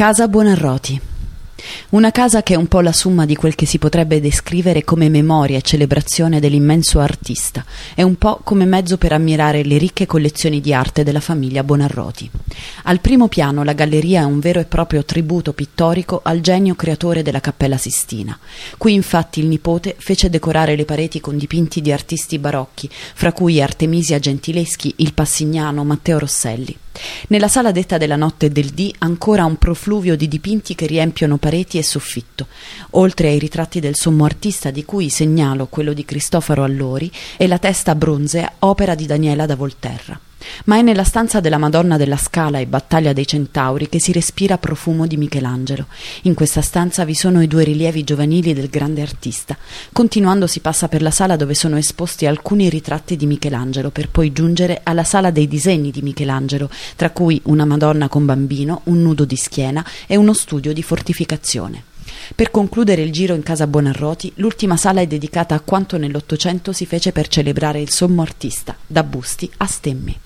Casa Buonarroti. Una casa che è un po' la somma di quel che si potrebbe descrivere come memoria e celebrazione dell'immenso artista, è un po' come mezzo per ammirare le ricche collezioni di arte della famiglia Bonarroti. Al primo piano la galleria è un vero e proprio tributo pittorico al genio creatore della Cappella Sistina. Qui infatti il nipote fece decorare le pareti con dipinti di artisti barocchi, fra cui Artemisia Gentileschi, il Passignano, Matteo Rosselli. Nella sala detta della notte del dì ancora un profluvio di dipinti che riempiono pareti e soffitto, oltre ai ritratti del sommo artista di cui segnalo quello di Cristoforo Allori e la testa bronzea opera di Daniela da Volterra ma è nella stanza della Madonna della Scala e Battaglia dei Centauri che si respira profumo di Michelangelo. In questa stanza vi sono i due rilievi giovanili del grande artista. Continuando si passa per la sala dove sono esposti alcuni ritratti di Michelangelo, per poi giungere alla sala dei disegni di Michelangelo, tra cui una Madonna con bambino, un nudo di schiena e uno studio di fortificazione. Per concludere il giro in casa Buonarroti, l'ultima sala è dedicata a quanto nell'Ottocento si fece per celebrare il sommo artista, da Busti a Stemmi.